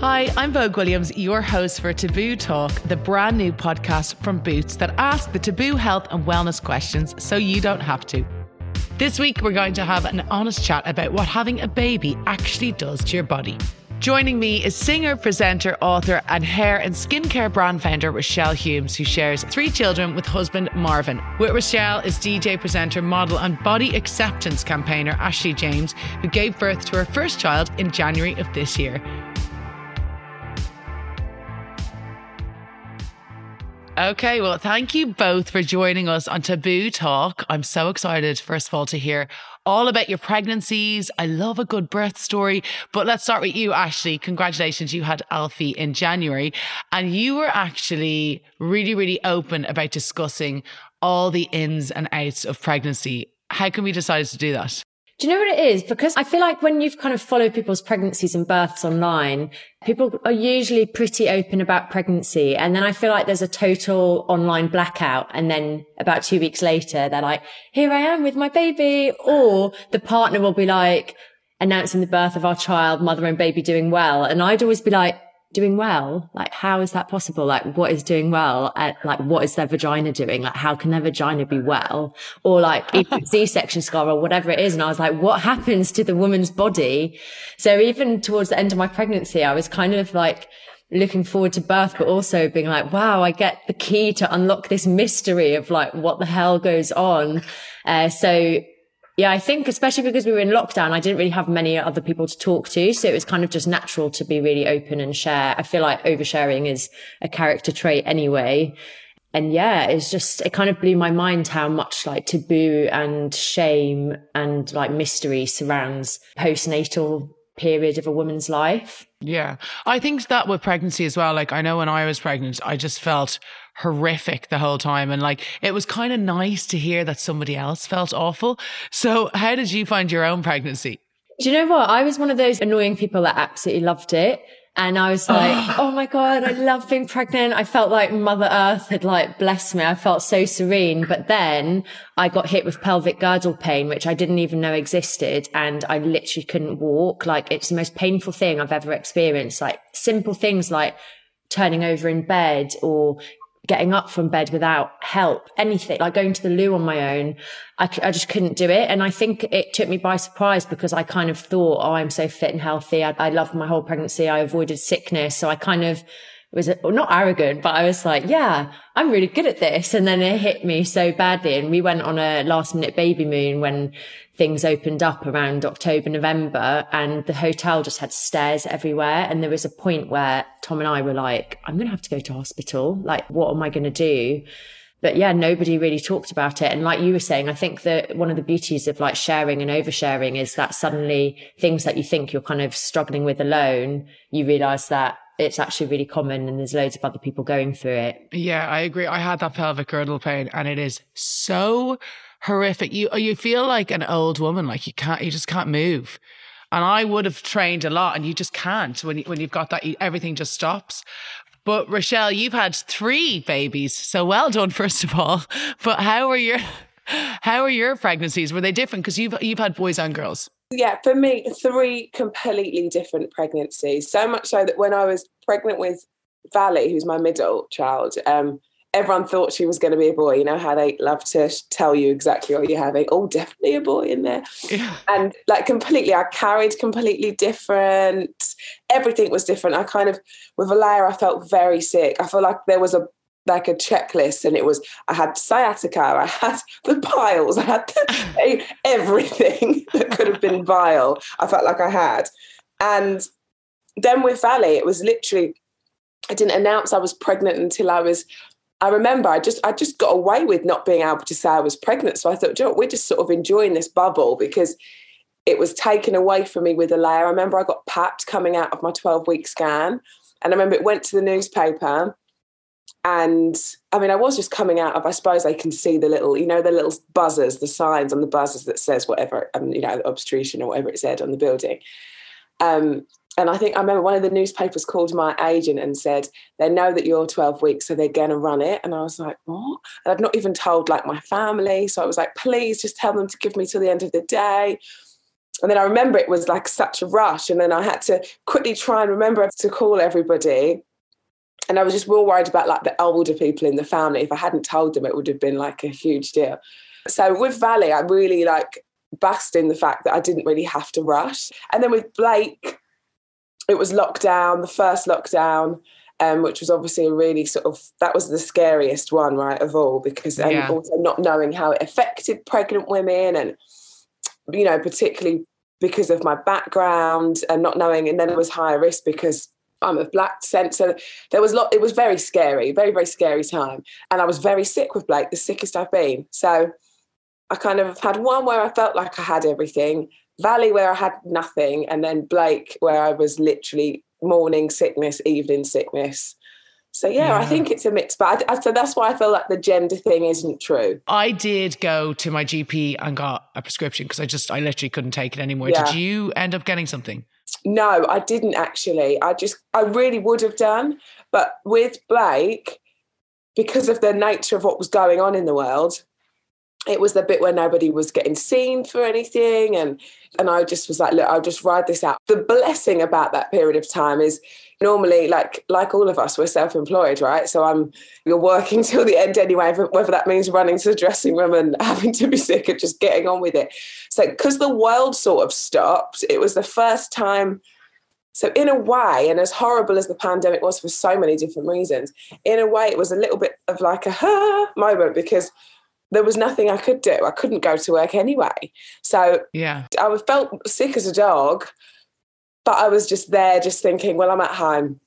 Hi, I'm Vogue Williams, your host for Taboo Talk, the brand new podcast from Boots that asks the taboo health and wellness questions so you don't have to. This week, we're going to have an honest chat about what having a baby actually does to your body. Joining me is singer, presenter, author, and hair and skincare brand founder Rochelle Humes, who shares three children with husband Marvin. With Rochelle is DJ, presenter, model, and body acceptance campaigner Ashley James, who gave birth to her first child in January of this year. Okay, well, thank you both for joining us on Taboo Talk. I'm so excited, first of all, to hear all about your pregnancies. I love a good birth story. But let's start with you, Ashley. Congratulations. You had Alfie in January, and you were actually really, really open about discussing all the ins and outs of pregnancy. How can we decide to do that? Do you know what it is? Because I feel like when you've kind of followed people's pregnancies and births online, people are usually pretty open about pregnancy. And then I feel like there's a total online blackout. And then about two weeks later, they're like, here I am with my baby. Or the partner will be like announcing the birth of our child, mother and baby doing well. And I'd always be like, doing well? Like, how is that possible? Like, what is doing well? At, like, what is their vagina doing? Like, how can their vagina be well? Or like, if C-section scar or whatever it is. And I was like, what happens to the woman's body? So even towards the end of my pregnancy, I was kind of like, looking forward to birth, but also being like, wow, I get the key to unlock this mystery of like what the hell goes on. Uh, so yeah, I think especially because we were in lockdown, I didn't really have many other people to talk to. So it was kind of just natural to be really open and share. I feel like oversharing is a character trait anyway. And yeah, it's just, it kind of blew my mind how much like taboo and shame and like mystery surrounds postnatal period of a woman's life. Yeah. I think that with pregnancy as well, like I know when I was pregnant, I just felt horrific the whole time. And like, it was kind of nice to hear that somebody else felt awful. So, how did you find your own pregnancy? Do you know what? I was one of those annoying people that absolutely loved it. And I was like, oh my God, I love being pregnant. I felt like Mother Earth had like blessed me. I felt so serene. But then I got hit with pelvic girdle pain, which I didn't even know existed. And I literally couldn't walk. Like it's the most painful thing I've ever experienced. Like simple things like turning over in bed or getting up from bed without help, anything like going to the loo on my own. I, I just couldn't do it. And I think it took me by surprise because I kind of thought, oh, I'm so fit and healthy. I, I loved my whole pregnancy. I avoided sickness. So I kind of was well, not arrogant, but I was like, yeah, I'm really good at this. And then it hit me so badly. And we went on a last minute baby moon when things opened up around October, November, and the hotel just had stairs everywhere. And there was a point where Tom and I were like, I'm going to have to go to hospital. Like, what am I going to do? But yeah, nobody really talked about it. And like you were saying, I think that one of the beauties of like sharing and oversharing is that suddenly things that you think you're kind of struggling with alone, you realize that it's actually really common and there's loads of other people going through it. Yeah, I agree. I had that pelvic girdle pain and it is so horrific. You you feel like an old woman, like you can't, you just can't move. And I would have trained a lot, and you just can't when you, when you've got that. Everything just stops. But Rochelle, you've had three babies, so well done, first of all. But how are your how are your pregnancies? Were they different? Because you've you've had boys and girls. Yeah, for me, three completely different pregnancies. So much so that when I was pregnant with Valley, who's my middle child, um, everyone thought she was going to be a boy. You know how they love to tell you exactly what you're having. Oh, definitely a boy in there. Yeah. And like completely, I carried completely different. Everything was different. I kind of, with Alaia, I felt very sick. I felt like there was a like a checklist and it was I had sciatica, I had the piles, I had the, everything that could have been vile. I felt like I had. And then with Valley, it was literally I didn't announce I was pregnant until I was I remember I just I just got away with not being able to say I was pregnant. So I thought, you know, we're just sort of enjoying this bubble because it was taken away from me with Alaia. I remember I got papped coming out of my 12 week scan. And I remember it went to the newspaper. And I mean, I was just coming out of, I suppose they can see the little, you know, the little buzzers, the signs on the buzzers that says whatever, um, you know, obstetrician or whatever it said on the building. Um, and I think I remember one of the newspapers called my agent and said, they know that you're 12 weeks, so they're going to run it. And I was like, what? And I'd not even told like my family. So I was like, please just tell them to give me till the end of the day. And then I remember it was like such a rush. And then I had to quickly try and remember to call everybody. And I was just more worried about like the older people in the family. If I hadn't told them, it would have been like a huge deal. So with Valley, I really like basked in the fact that I didn't really have to rush. And then with Blake, it was lockdown, the first lockdown. Um, which was obviously a really sort of that was the scariest one, right, of all, because and yeah. also not knowing how it affected pregnant women and you know, particularly because of my background and not knowing, and then it was higher risk because I'm of black descent. So there was a lot, it was very scary, very, very scary time. And I was very sick with Blake, the sickest I've been. So I kind of had one where I felt like I had everything, Valley where I had nothing, and then Blake where I was literally morning sickness, evening sickness. So yeah, yeah, I think it's a mix bag. So that's why I feel like the gender thing isn't true. I did go to my GP and got a prescription because I just I literally couldn't take it anymore. Yeah. Did you end up getting something? No, I didn't actually. I just I really would have done, but with Blake, because of the nature of what was going on in the world, it was the bit where nobody was getting seen for anything and and I just was like look I'll just ride this out. The blessing about that period of time is normally like like all of us we're self-employed right? So I'm you're working till the end anyway whether that means running to the dressing room and having to be sick and just getting on with it. So because the world sort of stopped it was the first time so in a way and as horrible as the pandemic was for so many different reasons in a way it was a little bit of like a huh moment because there was nothing I could do. I couldn't go to work anyway. So yeah, I felt sick as a dog, but I was just there, just thinking, well, I'm at home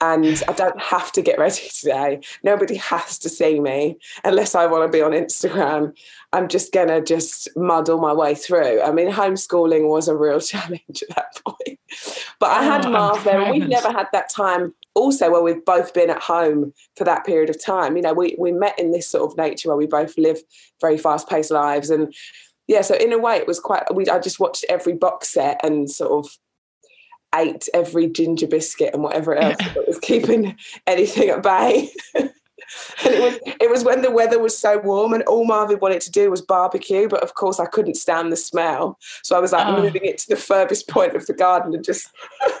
and I don't have to get ready today. Nobody has to see me unless I want to be on Instagram. I'm just going to just muddle my way through. I mean, homeschooling was a real challenge at that point. But I oh, had oh, Marv there, and we've never had that time also where we've both been at home for that period of time. You know, we we met in this sort of nature where we both live very fast paced lives, and yeah. So in a way, it was quite. We I just watched every box set and sort of ate every ginger biscuit and whatever else that was keeping anything at bay. and it was it was when the weather was so warm and all Marvin wanted to do was barbecue, but of course I couldn't stand the smell. So I was like oh. moving it to the furthest point of the garden and just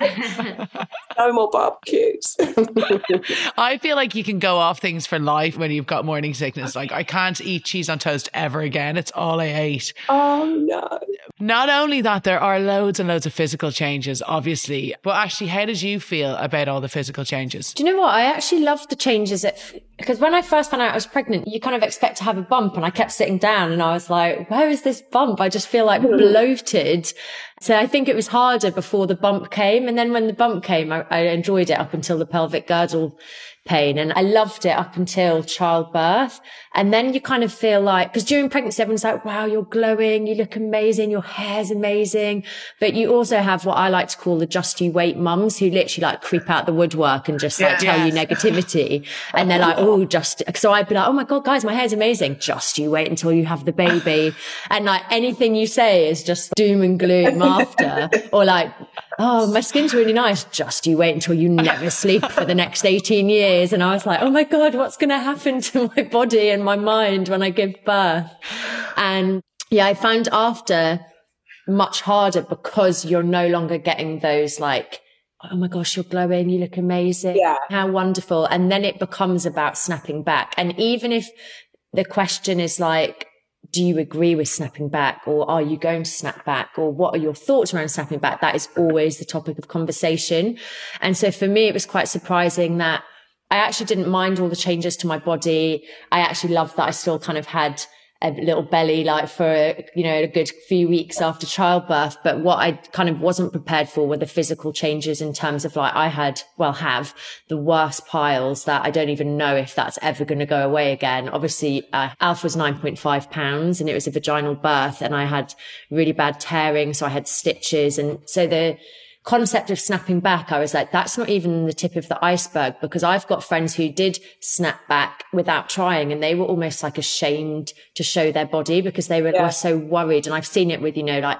no more barbecues. I feel like you can go off things for life when you've got morning sickness. Like I can't eat cheese on toast ever again. It's all I ate. Oh no. Not only that, there are loads and loads of physical changes, obviously. But actually, how did you feel about all the physical changes? Do you know what? I actually love the changes that because when I first found out I was pregnant, you kind of expect to have a bump and I kept sitting down and I was like, where is this bump? I just feel like hmm. bloated. So I think it was harder before the bump came. And then when the bump came, I, I enjoyed it up until the pelvic girdle pain. And I loved it up until childbirth. And then you kind of feel like, because during pregnancy, everyone's like, wow, you're glowing. You look amazing. Your hair's amazing. But you also have what I like to call the just you wait mums who literally like creep out the woodwork and just like yeah, tell yes. you negativity. and they're like, oh, just, so I'd be like, oh my God, guys, my hair's amazing. Just you wait until you have the baby. and like anything you say is just doom and gloom after or like, oh, my skin's really nice. Just you wait until you never sleep for the next 18 years. And I was like, oh my God, what's going to happen to my body and my mind when I give birth? And yeah, I found after much harder because you're no longer getting those like, oh my gosh, you're glowing. You look amazing. Yeah. How wonderful. And then it becomes about snapping back. And even if the question is like, do you agree with snapping back or are you going to snap back or what are your thoughts around snapping back? That is always the topic of conversation. And so for me, it was quite surprising that I actually didn't mind all the changes to my body. I actually loved that I still kind of had a little belly like for you know a good few weeks after childbirth. But what i kind of wasn't prepared for were the physical changes in terms of like i had well have the worst piles that i don't even know if that's ever going to go away again. Obviously uh, Alfie was 9.5 pounds and it was a vaginal birth and i had really bad tearing so i had stitches. And so the concept of snapping back, I was like, that's not even the tip of the iceberg because I've got friends who did snap back without trying and they were almost like ashamed to show their body because they were, yeah. were so worried. And I've seen it with, you know, like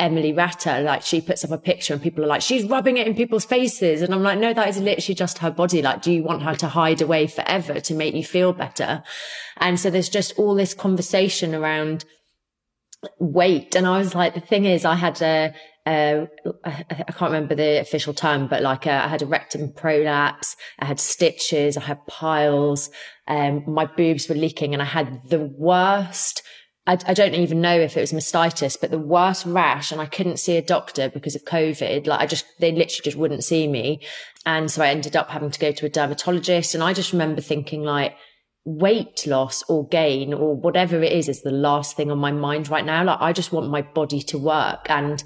Emily Ratter, like she puts up a picture and people are like, she's rubbing it in people's faces. And I'm like, no, that is literally just her body. Like, do you want her to hide away forever to make you feel better? And so there's just all this conversation around weight. And I was like, the thing is, I had a, a I can't remember the official term, but like I had a rectum prolapse, I had stitches, I had piles, um, my boobs were leaking, and I had the worst. I, I don't even know if it was mastitis, but the worst rash, and I couldn't see a doctor because of COVID. Like I just, they literally just wouldn't see me, and so I ended up having to go to a dermatologist. And I just remember thinking like weight loss or gain or whatever it is is the last thing on my mind right now. Like I just want my body to work and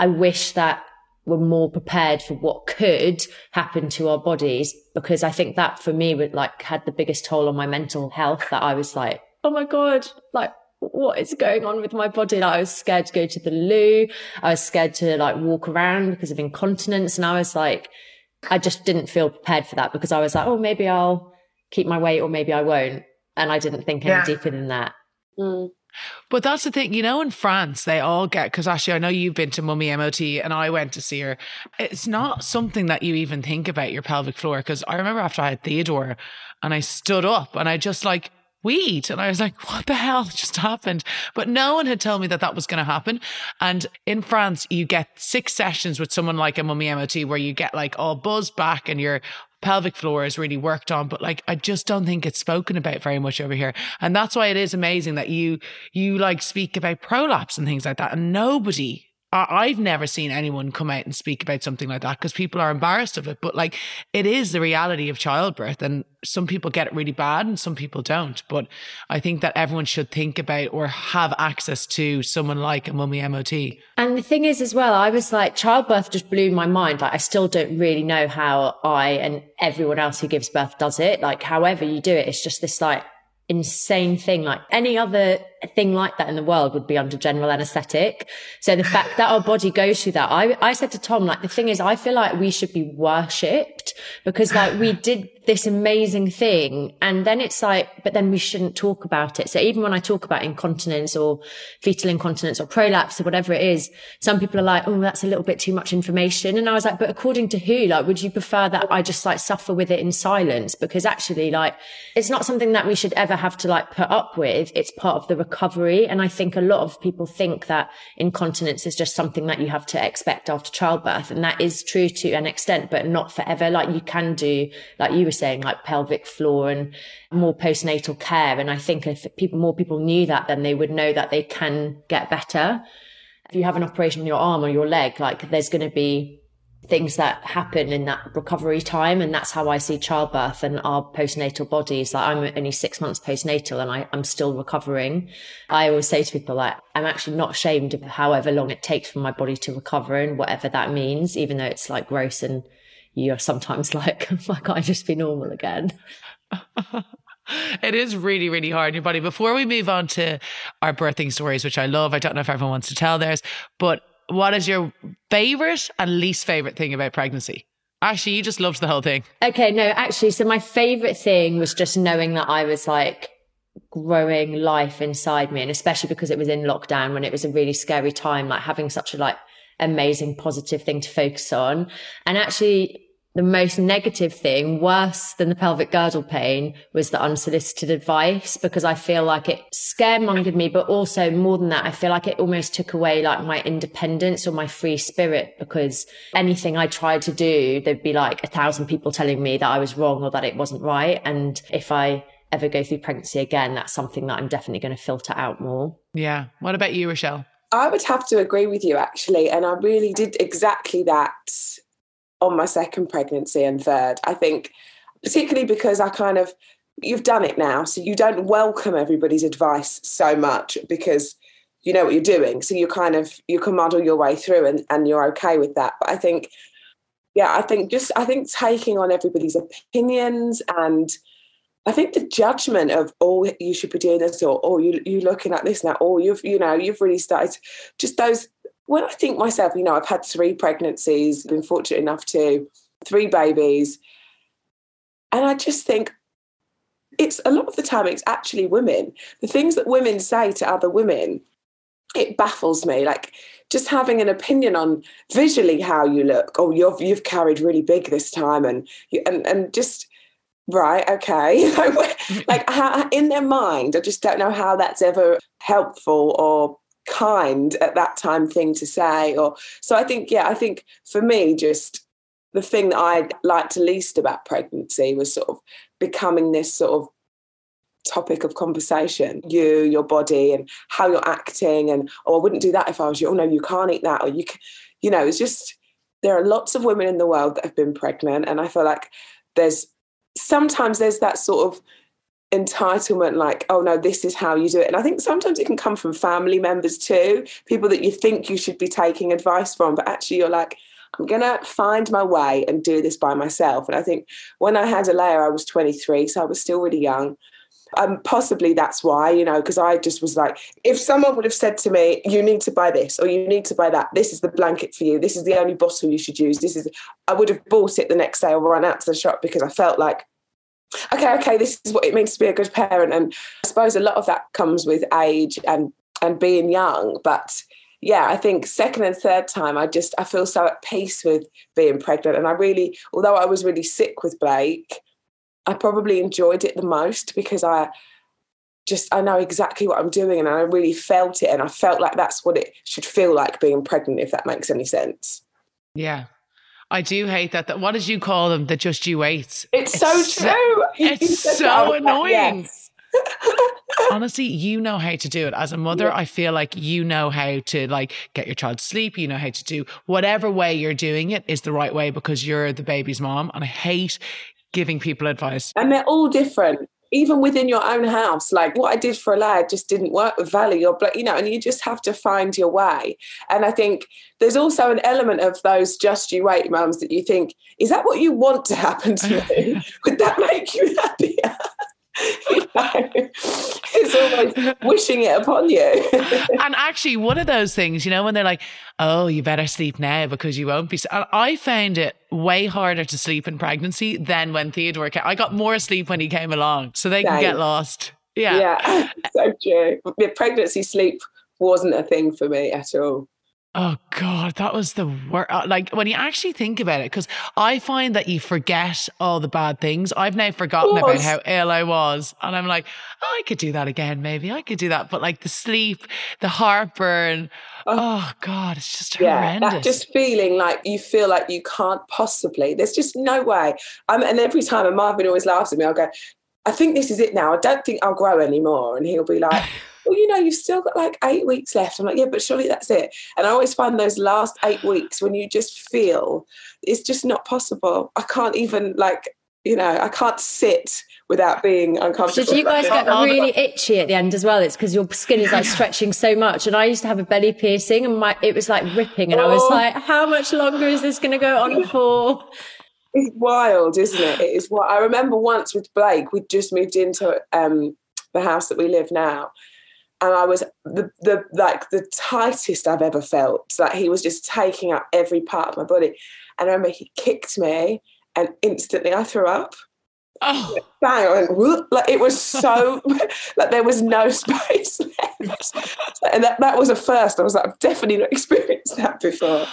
I wish that we're more prepared for what could happen to our bodies because I think that for me would like had the biggest toll on my mental health that I was like, oh my God, like what is going on with my body? Like, I was scared to go to the loo. I was scared to like walk around because of incontinence. And I was like, I just didn't feel prepared for that because I was like, oh, maybe I'll keep my weight or maybe I won't. And I didn't think any yeah. deeper than that. Mm. But that's the thing, you know, in France, they all get, because actually, I know you've been to Mummy MOT and I went to see her. It's not something that you even think about your pelvic floor. Because I remember after I had Theodore and I stood up and I just like, weed. And I was like, what the hell just happened? But no one had told me that that was going to happen. And in France, you get six sessions with someone like a mummy MOT where you get like all buzzed back and your pelvic floor is really worked on. But like, I just don't think it's spoken about very much over here. And that's why it is amazing that you, you like speak about prolapse and things like that. And nobody I've never seen anyone come out and speak about something like that because people are embarrassed of it. But like, it is the reality of childbirth, and some people get it really bad and some people don't. But I think that everyone should think about or have access to someone like a mummy MOT. And the thing is, as well, I was like, childbirth just blew my mind. Like, I still don't really know how I and everyone else who gives birth does it. Like, however you do it, it's just this like insane thing. Like any other thing like that in the world would be under general anesthetic. So the fact that our body goes through that, I, I said to Tom, like, the thing is, I feel like we should be worshipped because like we did this amazing thing. And then it's like, but then we shouldn't talk about it. So even when I talk about incontinence or faecal incontinence or prolapse or whatever it is, some people are like, Oh, that's a little bit too much information. And I was like, but according to who, like, would you prefer that I just like suffer with it in silence? Because actually, like, it's not something that we should ever have to like put up with. It's part of the recovery. And I think a lot of people think that incontinence is just something that you have to expect after childbirth. And that is true to an extent, but not forever. Like you can do, like you were saying, like pelvic floor and more postnatal care. And I think if people, more people knew that, then they would know that they can get better. If you have an operation on your arm or your leg, like there's going to be things that happen in that recovery time. And that's how I see childbirth and our postnatal bodies. Like I'm only six months postnatal and I, I'm still recovering. I always say to people like, I'm actually not ashamed of however long it takes for my body to recover and whatever that means, even though it's like gross and you're sometimes like, oh why can't I just be normal again? it is really, really hard in your body. Before we move on to our birthing stories, which I love, I don't know if everyone wants to tell theirs, but what is your favorite and least favorite thing about pregnancy? Actually, you just loved the whole thing. Okay, no, actually, so my favorite thing was just knowing that I was like growing life inside me, and especially because it was in lockdown when it was a really scary time, like having such a like amazing positive thing to focus on. And actually, the most negative thing, worse than the pelvic girdle pain, was the unsolicited advice because I feel like it scaremongered me, but also more than that, I feel like it almost took away like my independence or my free spirit because anything I tried to do, there'd be like a thousand people telling me that I was wrong or that it wasn't right. And if I ever go through pregnancy again, that's something that I'm definitely going to filter out more. Yeah. What about you, Rochelle? I would have to agree with you actually. And I really did exactly that on my second pregnancy and third. I think, particularly because I kind of, you've done it now. So you don't welcome everybody's advice so much because you know what you're doing. So you kind of, you can muddle your way through and, and you're okay with that. But I think, yeah, I think just, I think taking on everybody's opinions and, I think the judgment of oh you should be doing this or oh you you looking at this now or oh, you've you know you've really started just those when I think myself you know I've had three pregnancies been fortunate enough to three babies. And I just think it's a lot of the time it's actually women. The things that women say to other women it baffles me. Like just having an opinion on visually how you look oh you've you've carried really big this time and and and just right okay. Like how, in their mind i just don't know how that's ever helpful or kind at that time thing to say or so i think yeah i think for me just the thing that i liked least about pregnancy was sort of becoming this sort of topic of conversation you your body and how you're acting and oh i wouldn't do that if i was you. Oh no you can't eat that or you can, you know it's just there are lots of women in the world that have been pregnant and i feel like there's sometimes there's that sort of entitlement like oh no this is how you do it. And i think sometimes it can come from family members too people that you think you should be taking advice from but actually you're like i'm going to find my way and do this by myself. And i think when i had Alaia i was 23 so i was still really young. Um, possibly that's why, you know, because I just was like, if someone would have said to me, you need to buy this or you need to buy that, this is the blanket for you, this is the only bottle you should use, this is, I would have bought it the next day or run out to the shop because I felt like, okay, okay, this is what it means to be a good parent. And I suppose a lot of that comes with age and and being young, but yeah, I think second and third time, I just I feel so at peace with being pregnant, and I really, although I was really sick with Blake, I probably enjoyed it the most because I just I know exactly what I'm doing and I really felt it and I felt like that's what it should feel like being pregnant if that makes any sense. Yeah. I do hate that. What did you call them? The just you wait. It's, it's so true. It's so annoying. Yes. Honestly, you know how to do it. As a mother, yeah. I feel like you know how to like get your child to sleep. You know how to do whatever way you're doing it is the right way because you're the baby's mom. And I hate giving people advice. And they're all different. Even within your own house, like what I did for a lad just didn't work with Valley or, you know, and you just have to find your way. And I think there's also an element of those just you wait mums that you think, is that what you want to happen to me? Would that make you happier? You know, it's almost wishing it upon you. and actually, one of those things, you know, when they're like, oh, you better sleep now because you won't be. I found it way harder to sleep in pregnancy than when Theodore came. I got more sleep when he came along, so they Same. can get lost. Yeah. Yeah, so true. The Pregnancy sleep wasn't a thing for me at all. Oh God, that was the worst. Uh, like when you actually think about it, because I find that you forget all the bad things. I've now forgotten about how ill I was, and I'm like, oh, I could do that again. Maybe I could do that. But like the sleep, the heartburn. Oh, oh God, it's just yeah, horrendous. That just feeling like you feel like you can't possibly. There's just no way. Um, and every time, and Marvin always laughs at me. I'll go, I think this is it now. I don't think I'll grow anymore. And he'll be like well, you know, you've still got like eight weeks left. I'm like, yeah, but surely that's it. And I always find those last eight weeks when you just feel it's just not possible. I can't even like, you know, I can't sit without being uncomfortable. Did you guys get really itchy at the end as well? It's because your skin is like stretching so much. And I used to have a belly piercing and my it was like ripping. And oh. I was oh. like, how much longer is this going to go on for? It's wild, isn't it? It is what I remember once with Blake, we just moved into um, the house that we live now and I was the the like the tightest I've ever felt. Like he was just taking up every part of my body. And I remember he kicked me, and instantly I threw up. Oh, bang! went, like it was so like there was no space left, and that, that was a first. I was like, I've definitely not experienced that before.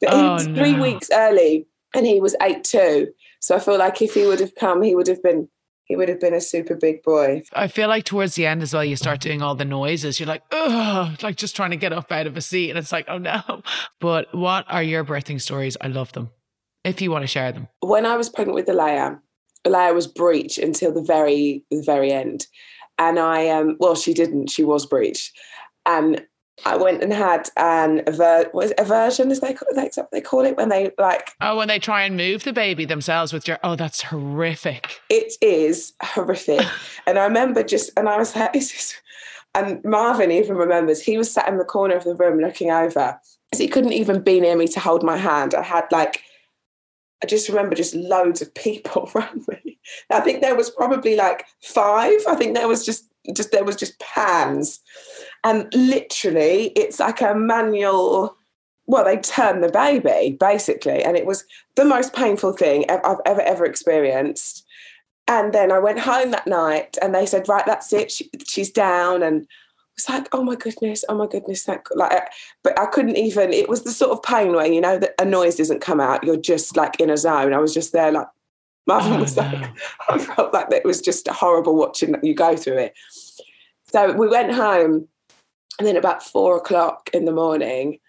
But oh, he was three no. weeks early, and he was eight two. So I feel like if he would have come, he would have been he would have been a super big boy. I feel like towards the end as well, you start doing all the noises. You're like, oh, like just trying to get up out of a seat. And it's like, oh no. But what are your birthing stories? I love them. If you want to share them. When I was pregnant with Alaia, Alaia was breech until the very, the very end. And I, um, well, she didn't, she was breech. And I went and had um, an aver- was aversion, is they call, that's what they call it when they like. Oh, when they try and move the baby themselves with your. Oh, that's horrific. It is horrific, and I remember just, and I was like, "Is this?" And Marvin even remembers he was sat in the corner of the room looking over, so he couldn't even be near me to hold my hand. I had like, I just remember just loads of people around me. I think there was probably like five. I think there was just just there was just pans and literally, it's like a manual. Well, they turn the baby basically, and it was the most painful thing I've ever ever experienced. And then I went home that night, and they said, "Right, that's it. She, she's down." And it's like, "Oh my goodness, oh my goodness!" That like, but I couldn't even. It was the sort of pain where you know that a noise doesn't come out. You're just like in a zone. I was just there, like Marvin oh, was like, I felt like it was just horrible watching you go through it. So we went home And then about four o'clock in the morning,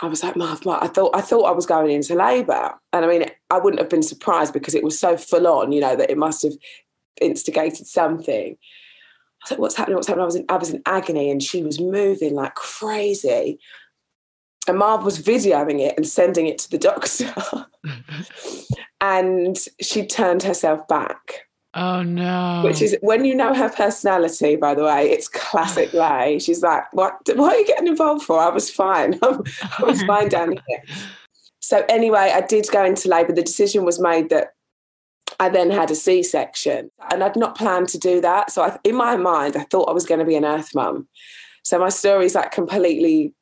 I was like, Marv, Marv, I thought I thought I was going into labour. And I mean, I wouldn't have been surprised because it was so full on, you know, that it must have instigated something. I was like, what's happening? What's happening? I was in, I was in agony and she was moving like crazy. And Marv was videoing it and sending it to the doctor. and she turned herself back. Oh no. Which is when you know her personality, by the way, it's classic Lay. She's like, What what are you getting involved for? I was fine. I was fine down here. So anyway, I did go into labour. The decision was made that I then had a C-section. And I'd not planned to do that. So I, in my mind, I thought I was going to be an earth mum. So my story is like completely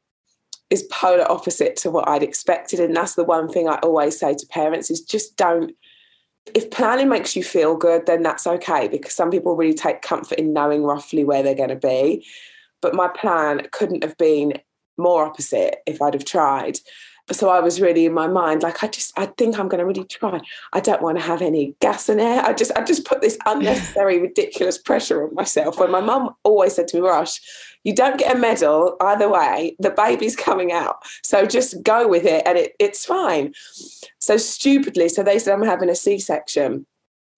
is polar opposite to what I'd expected. And that's the one thing I always say to parents is just don't if planning makes you feel good, then that's okay because some people really take comfort in knowing roughly where they're going to be. But my plan couldn't have been more opposite if I'd have tried. So I was really in my mind, like I just, I think I'm going to really try. I don't want to have any gas in air. I just, I just put this unnecessary, ridiculous pressure on myself. When my mum always said to me, "Rush, you don't get a medal either way. The baby's coming out, so just go with it, and it, it's fine." So stupidly, so they said I'm having a C-section.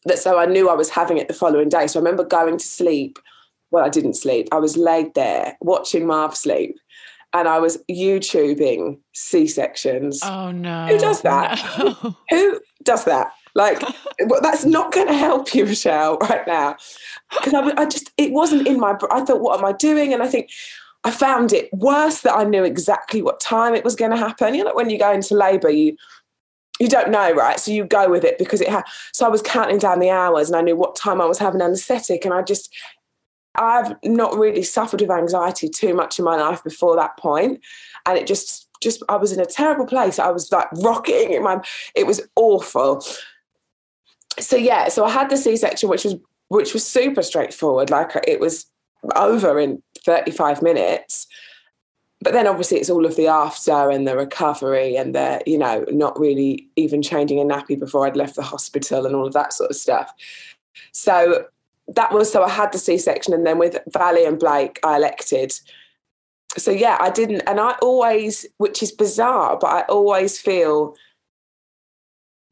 That so I knew I was having it the following day. So I remember going to sleep. Well, I didn't sleep. I was laid there watching Marv sleep and I was YouTubing C sections. Oh no! Who does that? No. Who does that? Like, that's not going to help you, Michelle, right now. Because I, I, just, it wasn't in my. I thought, what am I doing? And I think I found it worse that I knew exactly what time it was going to happen. You know, when you go into labour, you you don't know, right? So you go with it because it had. So I was counting down the hours, and I knew what time I was having anaesthetic, and I just I've not really suffered with anxiety too much in my life before that point, and it just just I was in a terrible place. I was like rocking in my. It was awful. So yeah, so I had the C section, which was which was super straightforward. Like it was over in thirty five minutes. But then obviously it's all of the after and the recovery and the, you know, not really even changing a nappy before I'd left the hospital and all of that sort of stuff. So that was so I had the C section, and then with Valley and Blake, I elected. So yeah, I didn't, and I always, which is bizarre, but I always feel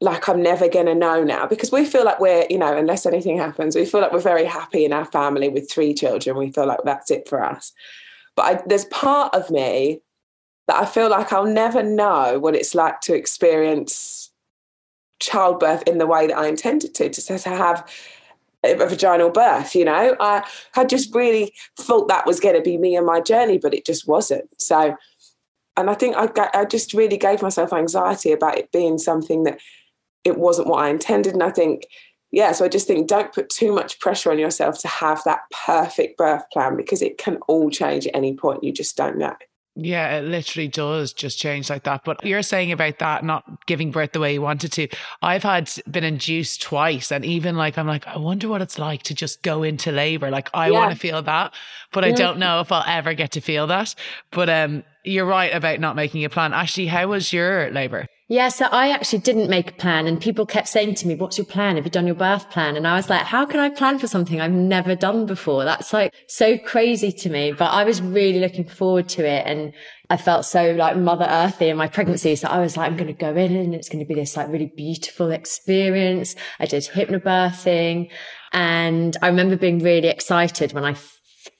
like I'm never going to know now because we feel like we're, you know, unless anything happens, we feel like we're very happy in our family with three children. We feel like that's it for us. But I, there's part of me that I feel like I'll never know what it's like to experience childbirth in the way that I intended to, to, to have a vaginal birth you know i had just really thought that was going to be me and my journey but it just wasn't so and i think I, I just really gave myself anxiety about it being something that it wasn't what i intended and i think yeah so i just think don't put too much pressure on yourself to have that perfect birth plan because it can all change at any point you just don't know yeah, it literally does just change like that. But you're saying about that not giving birth the way you wanted to. I've had been induced twice, and even like I'm like, I wonder what it's like to just go into labor. Like I yeah. want to feel that, but I don't know if I'll ever get to feel that. But um, you're right about not making a plan. Actually, how was your labor? Yeah, so I actually didn't make a plan and people kept saying to me, what's your plan? Have you done your birth plan? And I was like, how can I plan for something I've never done before? That's like so crazy to me, but I was really looking forward to it. And I felt so like mother earthy in my pregnancy. So I was like, I'm going to go in and it's going to be this like really beautiful experience. I did hypnobirthing and I remember being really excited when I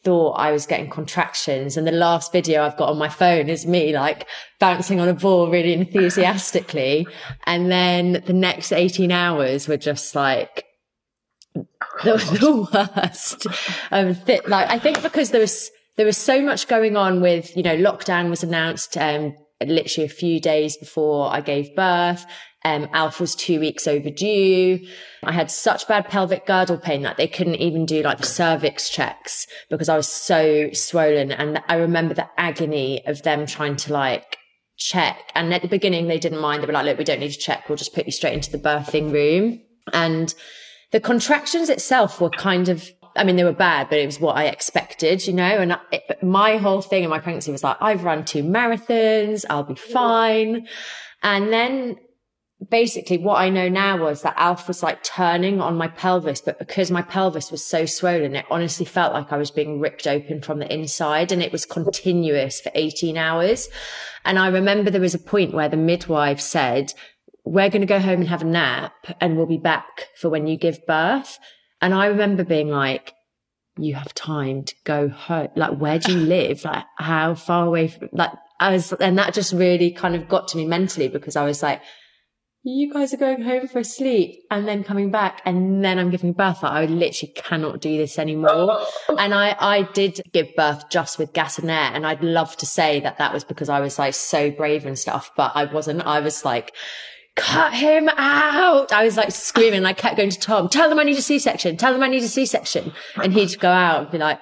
thought I was getting contractions. And the last video I've got on my phone is me like bouncing on a ball really enthusiastically. and then the next 18 hours were just like, the, the worst. Um, th- like, I think because there was, there was so much going on with, you know, lockdown was announced, um, literally a few days before I gave birth. Um, Alfie was two weeks overdue. I had such bad pelvic girdle pain that they couldn't even do like the cervix checks because I was so swollen. And I remember the agony of them trying to like check. And at the beginning, they didn't mind. They were like, look, we don't need to check. We'll just put you straight into the birthing room. And the contractions itself were kind of I mean, they were bad, but it was what I expected, you know. And it, my whole thing in my pregnancy was like, I've run two marathons, I'll be fine. And then basically what I know now was that Alf was like turning on my pelvis, but because my pelvis was so swollen, it honestly felt like I was being ripped open from the inside and it was continuous for 18 hours. And I remember there was a point where the midwife said, we're going to go home and have a nap and we'll be back for when you give birth. And I remember being like, you have time to go home. Like, where do you live? Like, how far away from, like, I was, and that just really kind of got to me mentally because I was like, you guys are going home for a sleep and then coming back and then I'm giving birth. I literally cannot do this anymore. and I, I did give birth just with gas and air. And I'd love to say that that was because I was like so brave and stuff, but I wasn't. I was like, cut him out. I was like screaming. I kept going to Tom, tell them I need a C-section. Tell them I need a C-section. And he'd go out and be like,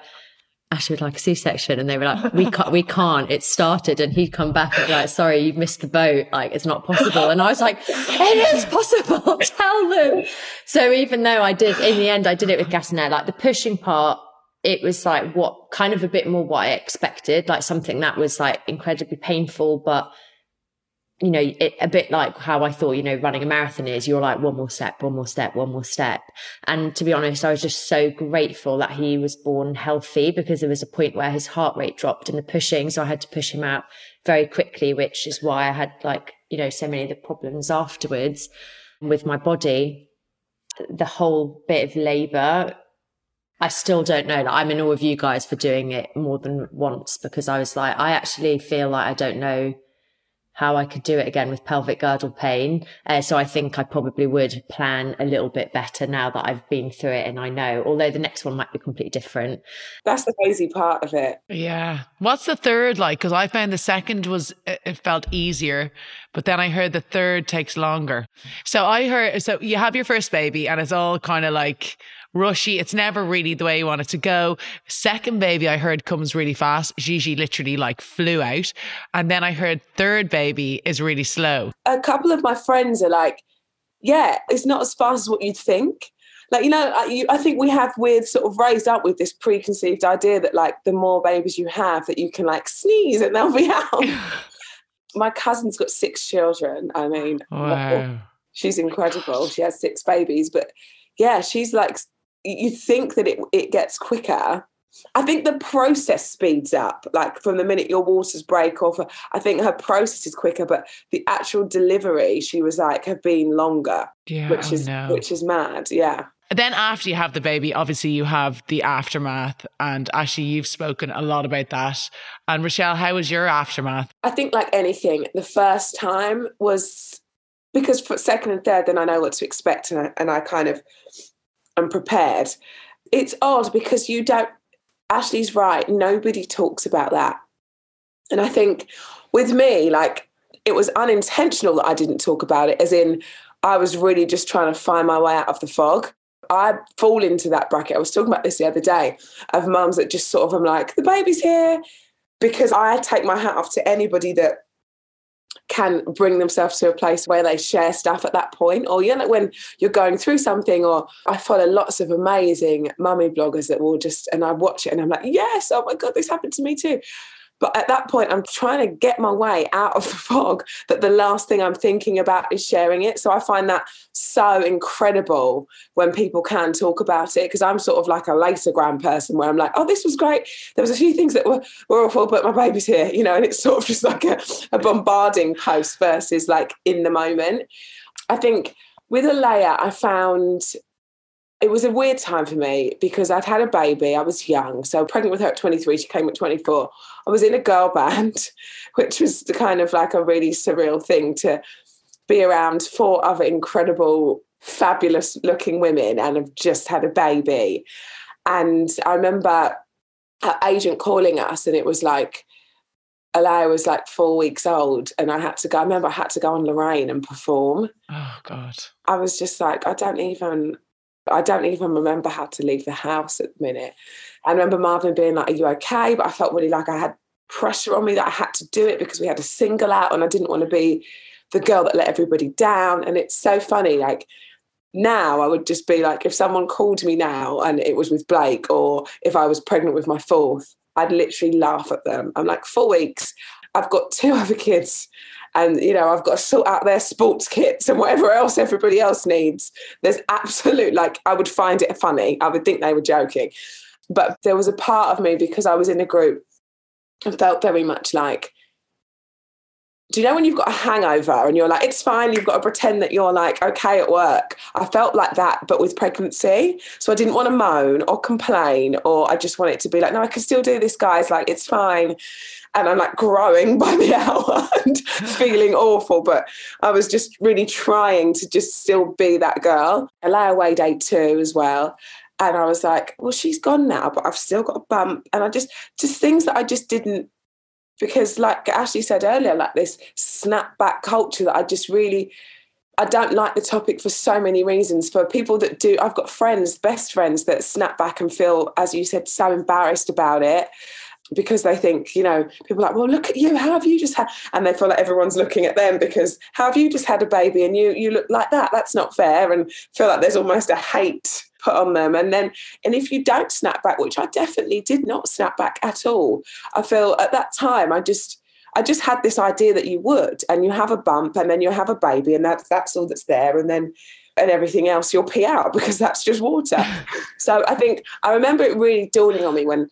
Ashley would like a C-section. And they were like, we can't, we can't. It started. And he'd come back and be like, sorry, you've missed the boat. Like, it's not possible. And I was like, it is possible. Tell them. So even though I did, in the end, I did it with gas and air, like the pushing part, it was like what kind of a bit more what I expected, like something that was like incredibly painful, but you know, it, a bit like how I thought, you know, running a marathon is, you're like one more step, one more step, one more step. And to be honest, I was just so grateful that he was born healthy because there was a point where his heart rate dropped in the pushing. So I had to push him out very quickly, which is why I had like, you know, so many of the problems afterwards with my body. The whole bit of labor, I still don't know. Like, I'm in awe of you guys for doing it more than once because I was like, I actually feel like I don't know how I could do it again with pelvic girdle pain. Uh, so I think I probably would plan a little bit better now that I've been through it and I know, although the next one might be completely different. That's the crazy part of it. Yeah. What's the third like? Because I found the second was, it felt easier, but then I heard the third takes longer. So I heard, so you have your first baby and it's all kind of like, rushy. It's never really the way you want it to go. Second baby, I heard comes really fast. Gigi literally like flew out. And then I heard third baby is really slow. A couple of my friends are like, yeah, it's not as fast as what you'd think. Like, you know, I, you, I think we have weird sort of raised up with this preconceived idea that like the more babies you have, that you can like sneeze and they'll be out. my cousin's got six children. I mean, wow. she's incredible. She has six babies, but yeah, she's like you think that it it gets quicker. I think the process speeds up, like from the minute your waters break off. Uh, I think her process is quicker, but the actual delivery, she was like, have been longer. Yeah, which oh is no. which is mad. Yeah. Then after you have the baby, obviously you have the aftermath, and actually you've spoken a lot about that. And Rochelle, how was your aftermath? I think like anything, the first time was because for second and third, then I know what to expect, and I, and I kind of and prepared. It's odd because you don't, Ashley's right, nobody talks about that. And I think with me, like, it was unintentional that I didn't talk about it, as in, I was really just trying to find my way out of the fog. I fall into that bracket. I was talking about this the other day of mums that just sort of, I'm like, the baby's here. Because I take my hat off to anybody that can bring themselves to a place where they share stuff at that point. Or you know when you're going through something or I follow lots of amazing mummy bloggers that will just and I watch it and I'm like yes oh my god this happened to me too but at that point, I'm trying to get my way out of the fog that the last thing I'm thinking about is sharing it. So I find that so incredible when people can talk about it because I'm sort of like a latergram person where I'm like, oh, this was great. There was a few things that were, were awful, but my baby's here, you know, and it's sort of just like a, a bombarding post versus like in the moment. I think with Alaia, I found it was a weird time for me because I'd had a baby. I was young. So pregnant with her at 23, she came at 24. I was in a girl band, which was the kind of like a really surreal thing to be around four other incredible, fabulous looking women and have just had a baby. And I remember her agent calling us and it was like, Alaia was like four weeks old and I had to go. I remember I had to go on Lorraine and perform. Oh God. I was just like, I don't even I don't even remember how to leave the house at the minute. I remember Marvin being like, Are you okay? But I felt really like I had pressure on me that I had to do it because we had a single out and I didn't want to be the girl that let everybody down. And it's so funny. Like now, I would just be like, if someone called me now and it was with Blake, or if I was pregnant with my fourth, I'd literally laugh at them. I'm like, four weeks, I've got two other kids and you know I've got to sort out their sports kits and whatever else everybody else needs. There's absolute like I would find it funny. I would think they were joking, but there was a part of me because I was in a group and felt very much like do you know when you've got a hangover and you're like, it's fine, you've got to pretend that you're like okay at work? I felt like that, but with pregnancy. So I didn't want to moan or complain, or I just wanted to be like, no, I can still do this, guys. Like, it's fine. And I'm like growing by the hour and feeling awful. But I was just really trying to just still be that girl. Alaia weighed eight two as well. And I was like, well, she's gone now, but I've still got a bump. And I just, just things that I just didn't because like ashley said earlier like this snapback culture that i just really i don't like the topic for so many reasons for people that do i've got friends best friends that snap back and feel as you said so embarrassed about it because they think, you know, people are like, well, look at you, how have you just had and they feel like everyone's looking at them because how have you just had a baby and you you look like that? That's not fair. And feel like there's almost a hate put on them. And then, and if you don't snap back, which I definitely did not snap back at all, I feel at that time I just I just had this idea that you would, and you have a bump, and then you have a baby, and that's that's all that's there, and then and everything else you'll pee out because that's just water. so I think I remember it really dawning on me when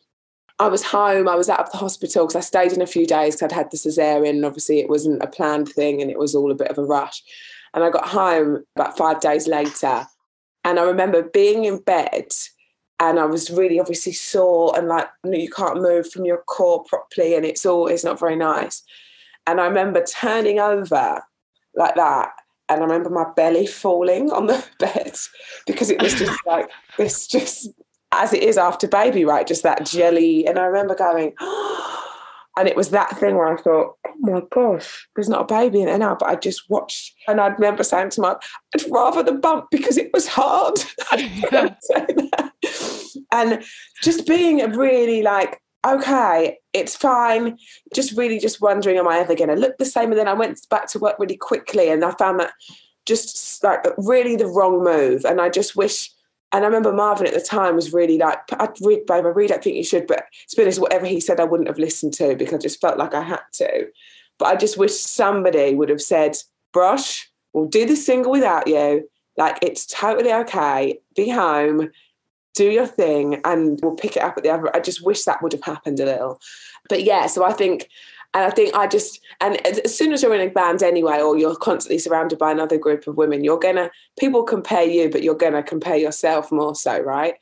I was home. I was out of the hospital because I stayed in a few days because I'd had the cesarean, and obviously it wasn't a planned thing, and it was all a bit of a rush. And I got home about five days later, and I remember being in bed and I was really obviously sore and like you can't move from your core properly and it's all it's not very nice. And I remember turning over like that and I remember my belly falling on the bed because it was just like this just as it is after baby, right? Just that jelly. And I remember going, oh, and it was that thing where I thought, oh my gosh, there's not a baby in there now. But I just watched, and I remember saying to my, I'd rather the bump because it was hard. and just being really like, okay, it's fine. Just really just wondering, am I ever going to look the same? And then I went back to work really quickly, and I found that just like really the wrong move. And I just wish and I remember Marvin at the time was really like, I'd read, babe, I really don't think you should. But to be honest, whatever he said, I wouldn't have listened to because I just felt like I had to. But I just wish somebody would have said, Brush, we'll do the single without you. Like, it's totally okay. Be home, do your thing, and we'll pick it up at the other. I just wish that would have happened a little. But yeah, so I think and I think I just, and as soon as you're in a band anyway, or you're constantly surrounded by another group of women, you're gonna, people compare you, but you're gonna compare yourself more so, right?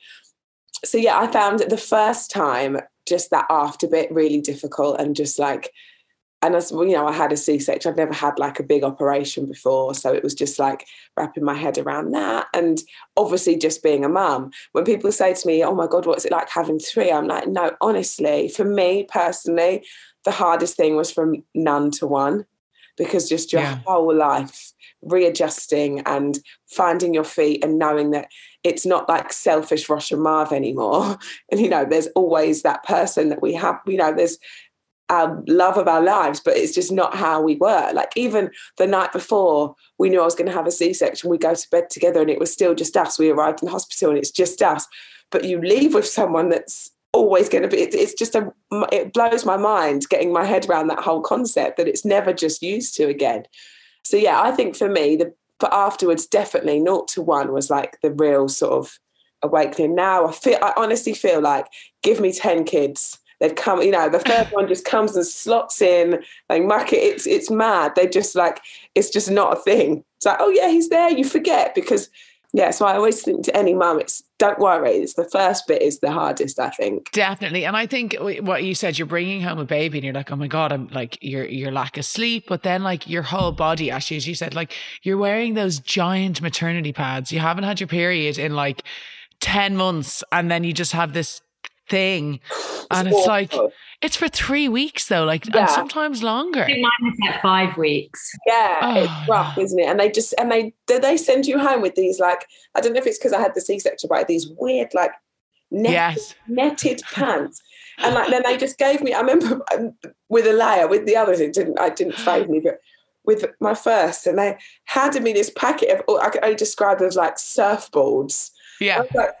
So yeah, I found the first time just that after bit really difficult and just like, and as you know, I had a C-section. I've never had like a big operation before, so it was just like wrapping my head around that, and obviously just being a mum. When people say to me, "Oh my God, what's it like having three? I'm like, no, honestly, for me personally, the hardest thing was from none to one because just your yeah. whole life readjusting and finding your feet and knowing that it's not like selfish Rosh and Marv anymore. And you know, there's always that person that we have, you know, there's our love of our lives, but it's just not how we were. Like even the night before we knew I was going to have a C-section, we go to bed together and it was still just us. We arrived in the hospital and it's just us. But you leave with someone that's always going to be it, it's just a it blows my mind getting my head around that whole concept that it's never just used to again. So yeah i think for me the but afterwards definitely naught to one was like the real sort of awakening. Now i feel i honestly feel like give me 10 kids they'd come you know the first one just comes and slots in like muck it it's it's mad. They just like it's just not a thing. It's like oh yeah he's there you forget because yeah, so I always think to any mum, it's don't worry. It's the first bit is the hardest, I think. Definitely, and I think what you said, you're bringing home a baby, and you're like, oh my god, I'm like, you're you're lack of sleep, but then like your whole body, actually, as you said, like you're wearing those giant maternity pads. You haven't had your period in like ten months, and then you just have this thing, and it's, it's like it's for three weeks though, like yeah. and sometimes longer. I mine is like five weeks. Yeah, oh, it's rough, no. isn't it? And they just and they do they send you home with these like I don't know if it's because I had the C section, but these weird like netted, yes. netted pants. And like then they just gave me. I remember um, with Alaia with the others, it didn't. I didn't fade me, but with my first, and they handed me this packet of. I could only describe as like surfboards. Yeah. Like,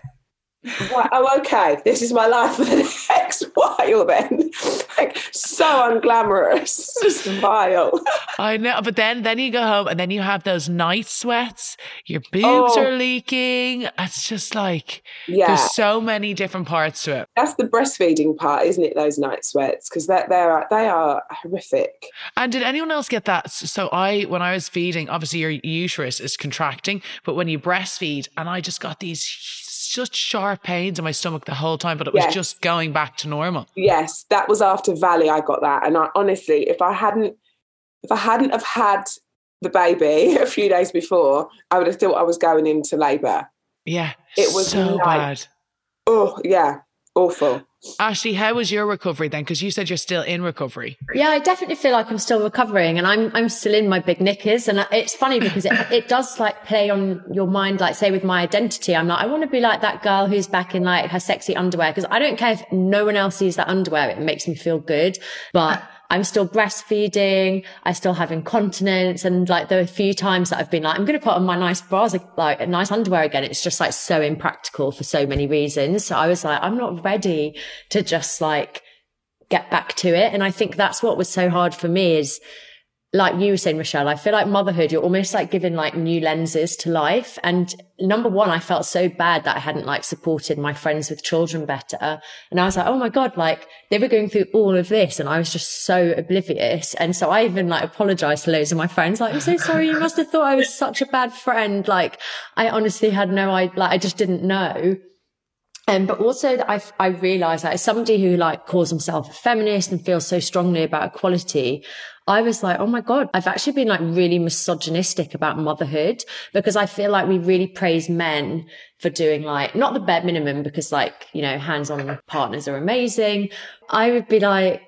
oh, okay, this is my life for the next while then. like so unglamorous, just vile. I know, but then then you go home and then you have those night sweats. Your boobs oh. are leaking. It's just like yeah. there's so many different parts to it. That's the breastfeeding part, isn't it? Those night sweats because that they are they are horrific. And did anyone else get that? So I, when I was feeding, obviously your uterus is contracting, but when you breastfeed, and I just got these just sharp pains in my stomach the whole time, but it was yes. just going back to normal. Yes, that was after Valley. I got that, and I honestly, if I hadn't, if I hadn't have had the baby a few days before, I would have thought I was going into labour. Yeah, it was so like, bad. Oh yeah, awful. Ashley, how was your recovery then? Because you said you're still in recovery. Yeah, I definitely feel like I'm still recovering, and I'm I'm still in my big knickers. And it's funny because it, it does like play on your mind. Like say with my identity, I'm like I want to be like that girl who's back in like her sexy underwear because I don't care if no one else sees that underwear. It makes me feel good, but. I'm still breastfeeding. I still have incontinence. And like a few times that I've been like, I'm going to put on my nice bras, like, a nice underwear again. It's just like so impractical for so many reasons. So I was like, I'm not ready to just like get back to it. And I think that's what was so hard for me is like you were saying, Rochelle, I feel like motherhood, you're almost like giving like new lenses to life. And number one, I felt so bad that I hadn't like supported my friends with children better. And I was like, oh my God, like they were going through all of this and I was just so oblivious. And so I even like apologized to loads of my friends, like, I'm so sorry. You must have thought I was such a bad friend. Like I honestly had no, I like, I just didn't know. Um, but also that I, I realized that as somebody who like calls himself a feminist and feels so strongly about equality, I was like, oh my God, I've actually been like really misogynistic about motherhood because I feel like we really praise men for doing like, not the bare minimum because like, you know, hands on partners are amazing. I would be like,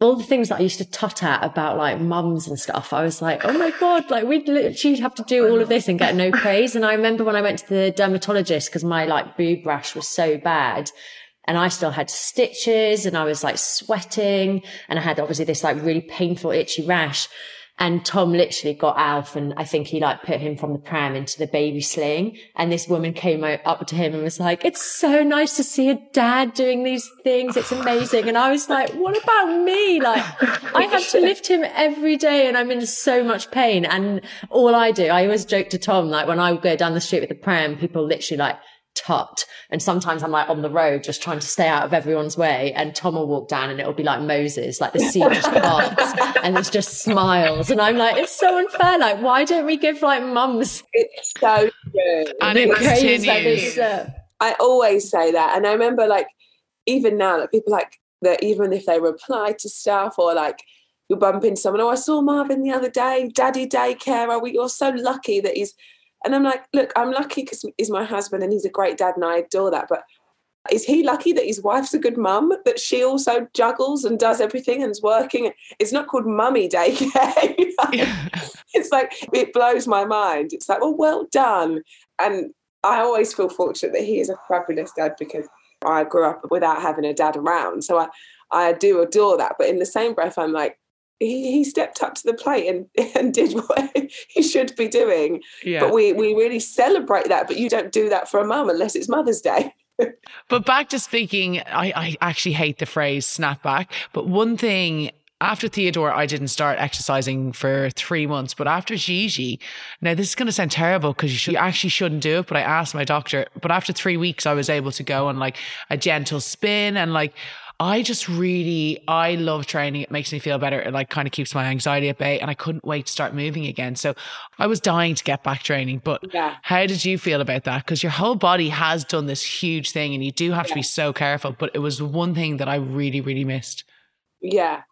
all the things that I used to tut at about like mums and stuff, I was like, oh my God, like we'd literally have to do all of this and get no praise. And I remember when I went to the dermatologist because my like boob rash was so bad and I still had stitches and I was like sweating and I had obviously this like really painful itchy rash. And Tom literally got Alf and I think he like put him from the pram into the baby sling. And this woman came up to him and was like, it's so nice to see a dad doing these things. It's amazing. And I was like, what about me? Like I have to lift him every day and I'm in so much pain. And all I do, I always joke to Tom, like when I go down the street with the pram, people literally like tut. And sometimes I'm like on the road just trying to stay out of everyone's way. And Tom will walk down and it'll be like Moses, like the sea just parts and it's just smiles. And I'm like, it's so unfair. Like, why don't we give like mums? It's so good. And it continues. uh, I always say that. And I remember like, even now, like people like that, even if they reply to stuff or like, you bump into someone. Oh, I saw Marvin the other day, daddy daycare. Oh, you're so lucky that he's and I'm like, look, I'm lucky because he's my husband and he's a great dad and I adore that. But is he lucky that his wife's a good mum, that she also juggles and does everything and is working? It's not called mummy daycare. yeah. It's like, it blows my mind. It's like, well, well done. And I always feel fortunate that he is a fabulous dad because I grew up without having a dad around. So I, I do adore that. But in the same breath, I'm like, he, he stepped up to the plate and, and did what he should be doing. Yeah. But we, we really celebrate that. But you don't do that for a mum unless it's Mother's Day. but back to speaking, I, I actually hate the phrase snapback. But one thing after Theodore, I didn't start exercising for three months. But after Gigi, now this is going to sound terrible because you, should, you, actually shouldn't do it. But I asked my doctor. But after three weeks, I was able to go on like a gentle spin and like I just really, I love training. It makes me feel better. It like kind of keeps my anxiety at bay and I couldn't wait to start moving again. So I was dying to get back training. But yeah. how did you feel about that? Because your whole body has done this huge thing and you do have yeah. to be so careful. But it was one thing that I really, really missed. Yeah.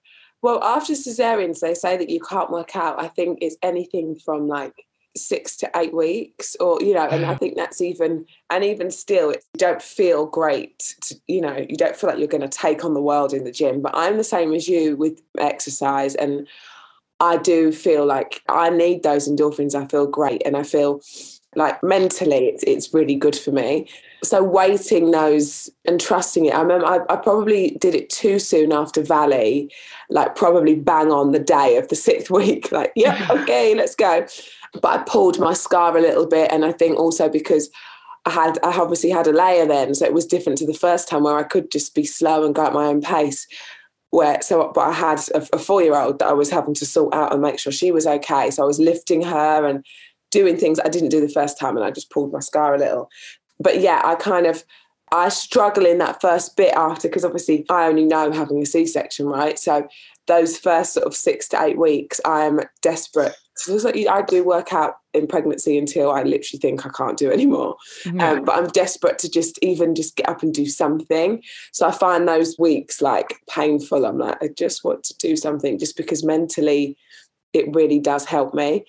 Well, after cesareans, they say that you can't work out. I think it's anything from like six to eight weeks or you know and i think that's even and even still it, you don't feel great to, you know you don't feel like you're going to take on the world in the gym but i'm the same as you with exercise and i do feel like i need those endorphins i feel great and i feel like mentally it's, it's really good for me. So waiting those and trusting it i remember I, I probably did it too soon after valley like probably bang on the day of the sixth week like yeah okay let's go but I pulled my scar a little bit. And I think also because I had, I obviously had Alaia then, so it was different to the first time where I could just be slow and go at my own pace. where so but I had a, a four year old that I was having to sort out and make sure she was okay. So I was lifting her and doing things I didn't do the first time, and I just pulled my scar a little. But yeah, I kind of I struggle in that first bit after because obviously I only know having a C section, right? So those first sort of six to eight weeks, I'm desperate. I do work out in pregnancy until I literally think I can't do anymore. Mm-hmm. Um, but I'm desperate to just even just get up and do something. So I find those weeks like painful. I'm like, I just want to do something just because mentally it really does help me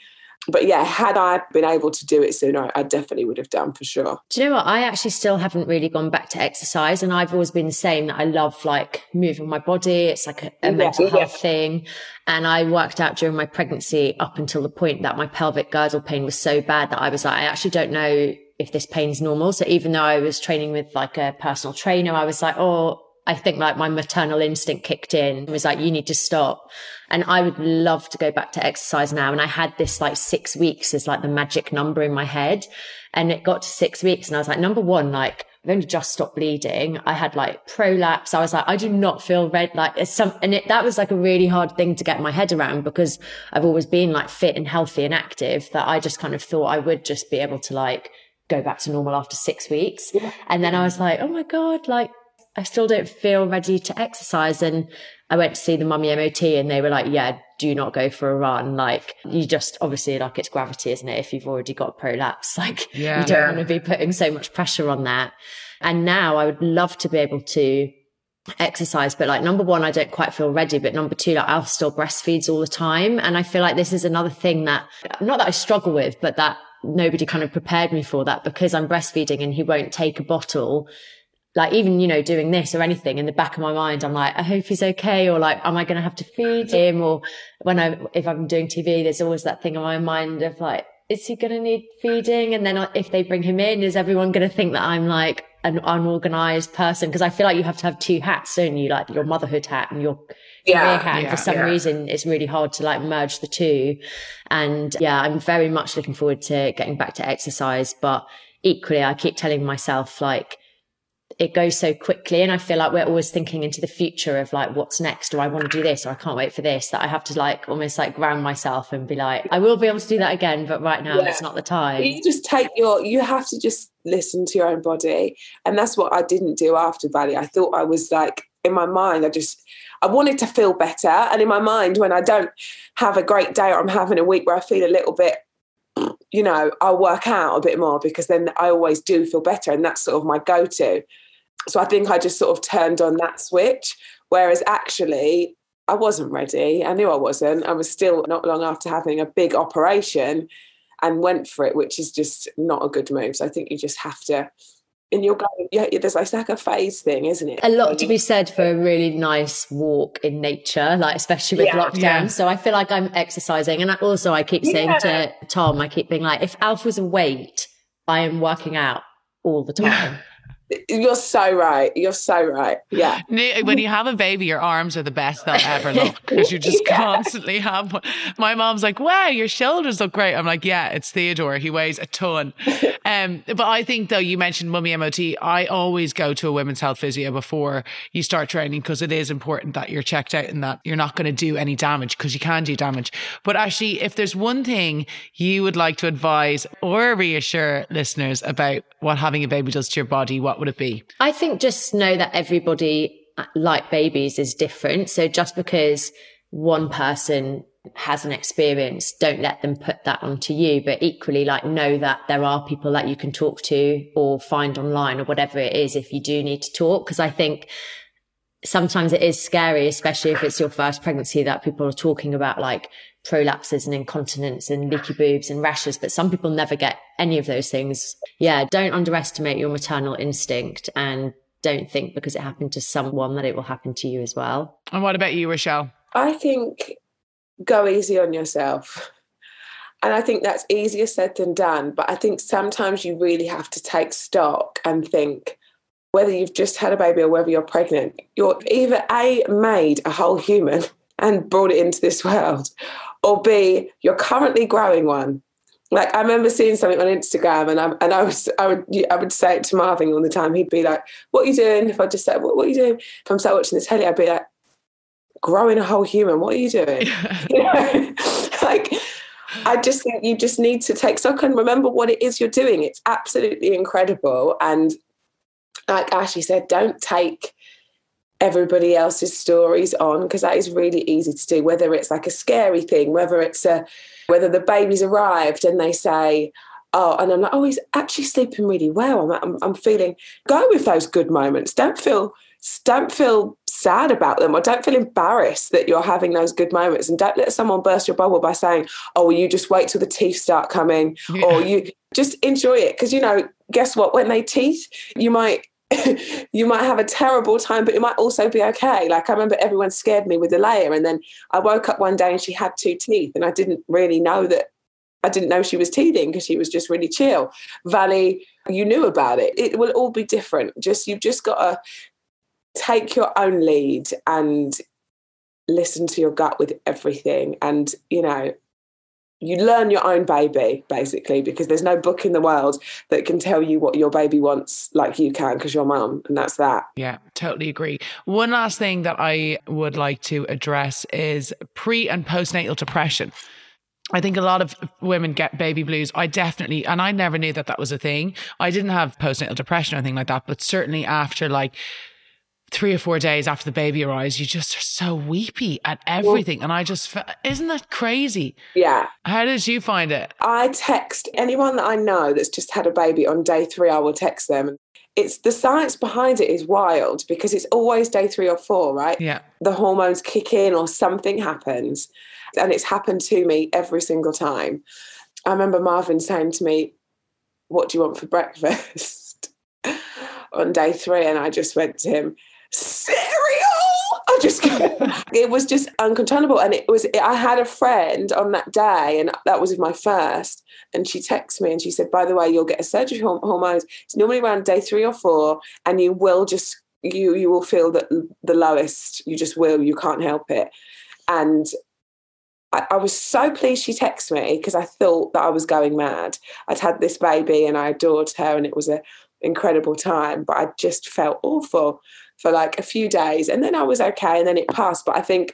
but yeah, had I been able to do it sooner, I definitely would have done for sure. Do you know what? I actually still haven't really gone back to exercise, and I've always been the same that I love like moving my body. It's like a, a yeah, mental yeah. health thing. And I worked out during my pregnancy up until the point that my pelvic girdle pain was so bad that I was like, I actually don't know if this pain's normal. So even though I was training with like a personal trainer, I was like, oh, I think like my maternal instinct kicked in and was like, you need to stop. And I would love to go back to exercise now. And I had this like six weeks as like the magic number in my head. And it got to six weeks and I was like, number one, like I've only just stopped bleeding. I had like prolapse. I was like, I do not feel red. Like it's some, and it, that was like a really hard thing to get my head around because I've always been like fit and healthy and active that I just kind of thought I would just be able to like go back to normal after six weeks. And then I was like, oh my God, like I still don't feel ready to exercise. And I went to see the mummy MOT and they were like, yeah, do not go for a run. Like you just obviously like it's gravity, isn't it? If you've already got prolapse, like yeah, you don't yeah. want to be putting so much pressure on that. And now I would love to be able to exercise, but like number one, I don't quite feel ready. But number two, like I'll still breastfeeds all the time. And I feel like this is another thing that not that I struggle with, but that nobody kind of prepared me for that because I'm breastfeeding and he won't take a bottle like even you know doing this or anything in the back of my mind i'm like i hope he's okay or like am i going to have to feed him? Or when i if i'm doing tv there's always that thing in my mind of like is he going to need feeding? And then if they bring him in is everyone going to think that i'm like an unorganized person? Because i feel like you have to have two hats don't you? Like your motherhood hat and your yeah, career hat yeah, for some yeah. reason it's really hard to like merge the two. And yeah i'm very much looking forward to getting back to exercise but equally i keep telling myself like it goes so quickly. And I feel like we're always thinking into the future of like, what's next? Do I want to do this? Or I can't wait for this that I have to like almost like ground myself and be like, I will be able to do that again. But right now yeah. it's not the time. You just take your, you have to just listen to your own body. And that's what I didn't do after Valley. I thought I was like, in my mind, I just, I wanted to feel better. And in my mind, when I don't have a great day or I'm having a week where I feel a little bit you know, I'll work out a bit more because then I always do feel better. And that's sort of my go to so I think I just sort of turned on that switch. Whereas actually, I wasn't ready. I knew I wasn't. I was still not long after having a big operation and went for it, which is just not a good move. So I think you just have to. And you're going, yeah, there's like a phase thing, isn't it? A lot to be said for a really nice walk in nature, like especially with yeah, lockdown. Yeah. So I feel like I'm exercising. And also I keep saying yeah. to Tom, I keep being like, if Alf was a weight, I am working out all the time. You're so right. You're so right. Yeah. When you have a baby, your arms are the best they'll ever look because you just yeah. constantly have. One. My mom's like, "Wow, your shoulders look great." I'm like, "Yeah, it's Theodore. He weighs a ton." Um, but I think though you mentioned mummy MOT, I always go to a women's health physio before you start training because it is important that you're checked out and that you're not going to do any damage because you can do damage. But actually, if there's one thing you would like to advise or reassure listeners about what having a baby does to your body, what would it be? I think just know that everybody, uh, like babies, is different. So just because one person has an experience, don't let them put that onto you. But equally, like know that there are people that you can talk to or find online or whatever it is if you do need to talk. Cause I think sometimes it is scary, especially if it's your first pregnancy that people are talking about like prolapses and incontinence and leaky boobs and rashes, but some people never get any of those things. Yeah, don't underestimate your maternal instinct and don't think because it happened to someone that it will happen to you as well. And what about you, Rochelle? I think go easy on yourself. And I think that's easier said than done. But I think sometimes you really have to take stock and think whether you've just had a baby or whether you're pregnant, you're either A, made a whole human and brought it into this world, or B, you're currently growing one. Like I remember seeing something on Instagram, and I and I was I would I would say it to Marvin all the time. He'd be like, "What are you doing?" If I just said, "What, what are you doing?" If I'm so watching the telly, I'd be like, growing a whole human. What are you doing? you know? like, I just think you just need to take stock and remember what it is you're doing. It's absolutely incredible. And like Ashley said, don't take everybody else's stories on because that is really easy to do whether it's like a scary thing whether it's a whether the baby's arrived and they say oh and i'm like oh he's actually sleeping really well. I'm, I'm, I'm feeling go with those good moments. Don't feel don't feel sad about them or don't feel embarrassed that you're having those good moments and don't let someone burst your bubble by saying oh well, you just wait till the teeth start coming yeah. or you just enjoy it because you know guess what? When they teeth you might you might have a terrible time, but it might also be okay. Like I remember everyone scared me with the layer, and then I woke up one day and she had two teeth, and I didn't really know that. I didn't know she was teething because she was just really chill. Valley, you knew about it. It will all be different. Just you've just got to take your own lead and listen to your gut with everything. And you know, you learn your own baby basically because there's no book in the world that can tell you what your baby wants like you can because you're mum and that's that yeah totally agree one last thing that i would like to address is pre and postnatal depression I think a lot of women get baby blues. I definitely, and I never knew that that was a thing. I didn't have postnatal depression or anything like that, but certainly after like three or four days after the baby arrives, you just are so weepy at everything. Well, and I just, isn't that crazy? Yeah. How did you find it? I text anyone that I know that's just had a baby on day three, I will text them. It's the science behind it is wild because it's always day three or four, right? Yeah. The hormones kick in or something happens. And it's happened to me every single time. I remember Marvin saying to me, What do you want for breakfast? on day three. And I just went to him, cereal. I just, it was just uncontrollable. And it was, I had a friend on that day, and that was my first. And she texted me and she said, by the way, you'll get a surgery hormones. It's normally around day three or four, and you will just, you, you will feel that the lowest. You just will, you can't help it. And I, I was so pleased she texted me because I thought that I was going mad. I'd had this baby and I adored her, and it was an incredible time, but I just felt awful for like a few days and then I was okay and then it passed. But I think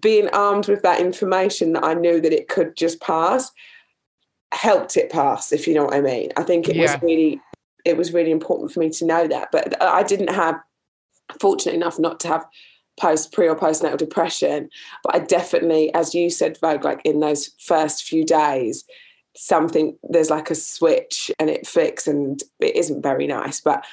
being armed with that information that I knew that it could just pass helped it pass, if you know what I mean. I think it yeah. was really it was really important for me to know that. But I didn't have fortunate enough not to have post pre or postnatal depression. But I definitely, as you said, Vogue, like in those first few days, something there's like a switch and it flicks and it isn't very nice. But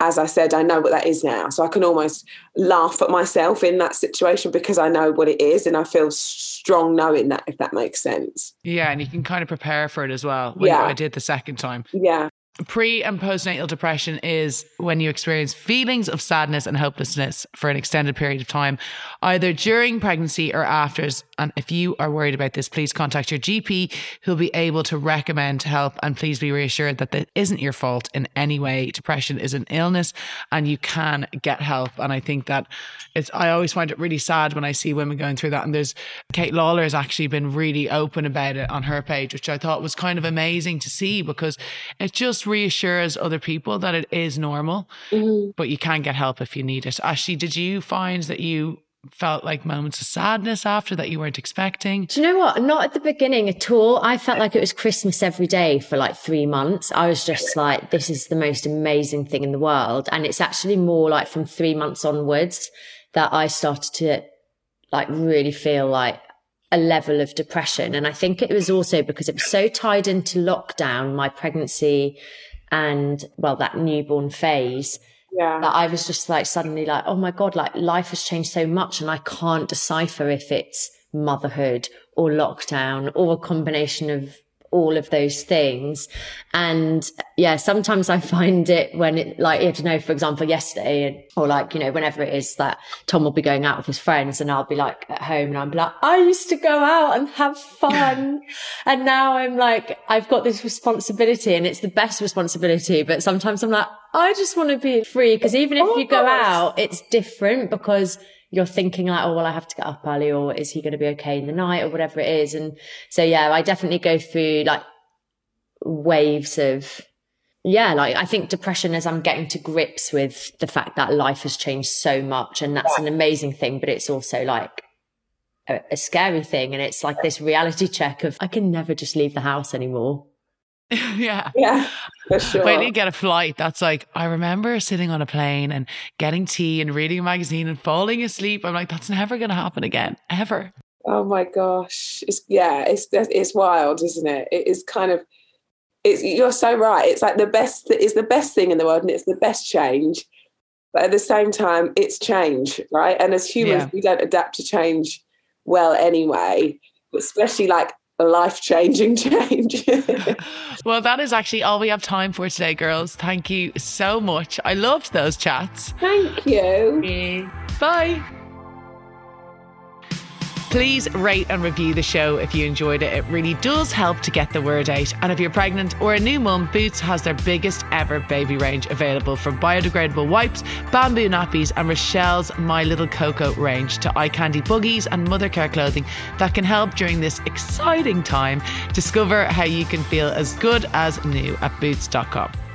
as I said, I know what that is now. So I can almost laugh at myself in that situation because I know what it is and I feel strong knowing that, if that makes sense. Yeah. And you can kind of prepare for it as well. yeah. I did the second time. Yeah. Pre and postnatal depression is when you experience feelings of sadness and hopelessness for an extended period of time, either during pregnancy or after. And if you are worried about this, please contact your GP who'll be able to recommend help. And please be reassured that that isn't your fault in any way. Depression is an illness and you can get help. And I think that it's, I always find it really sad when I see women going through that. And there's Kate Lawler has actually been really open about it on her page, which I thought was kind of amazing to see because it just reassures other people that it is normal, mm-hmm. but you can get help if you need it. Ashley, did you find that you felt like moments of sadness after that you weren't expecting? Do you know what? Not at the beginning at all. I felt like it was Christmas every day for like three months. I was just like, this is the most amazing thing in the world. And it's actually more like from three months onwards that I started to like really feel like a level of depression. And I think it was also because it was so tied into lockdown, my pregnancy and well, that newborn phase. Yeah. That I was just like suddenly like, oh my God, like life has changed so much and I can't decipher if it's motherhood or lockdown or a combination of all of those things. And yeah, sometimes I find it when it like, you know, for example, yesterday or like, you know, whenever it is that Tom will be going out with his friends and I'll be like at home and I'm like, I used to go out and have fun. and now I'm like, I've got this responsibility and it's the best responsibility. But sometimes I'm like, I just want to be free. Cause even if oh, you go out, it's different because you're thinking like, oh, well, I have to get up early or is he going to be okay in the night or whatever it is. And so, yeah, I definitely go through like waves of yeah, like I think depression as I'm getting to grips with the fact that life has changed so much and that's an amazing thing, but it's also like a, a, scary thing. And it's like this reality check of I can never just leave the house anymore. yeah. Yeah. For sure. When you get a flight, that's like, I remember sitting on a plane and getting tea and reading a magazine and falling asleep. I'm like, that's never going to happen again, ever. Oh my gosh. It's, yeah, it's, it's wild, isn't it? It is kind of, it's you're so right. It's like the best it's the best thing in the world and it's the best change. But at the same time, it's change, right? And as humans, yeah. we don't adapt to change well anyway, especially like a life changing change. well, that is actually all we have time for today, girls. Thank you so much. I loved those chats. Thank you. Bye. Please rate and review the show if you enjoyed it. It really does help to get the word out. And if you're pregnant or a new mum, Boots has their biggest ever baby range available from biodegradable wipes, bamboo nappies, and Rochelle's My Little Coco range to iCandy buggies and Mothercare clothing that can help during this exciting time. Discover how you can feel as good as new at boots.com.